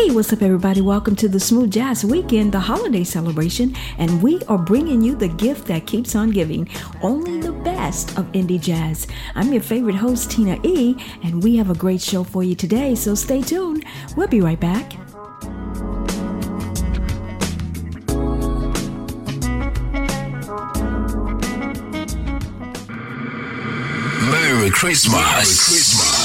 Hey, what's up, everybody? Welcome to the Smooth Jazz Weekend, the holiday celebration, and we are bringing you the gift that keeps on giving only the best of indie jazz. I'm your favorite host, Tina E., and we have a great show for you today, so stay tuned. We'll be right back. Merry Christmas. Merry Christmas.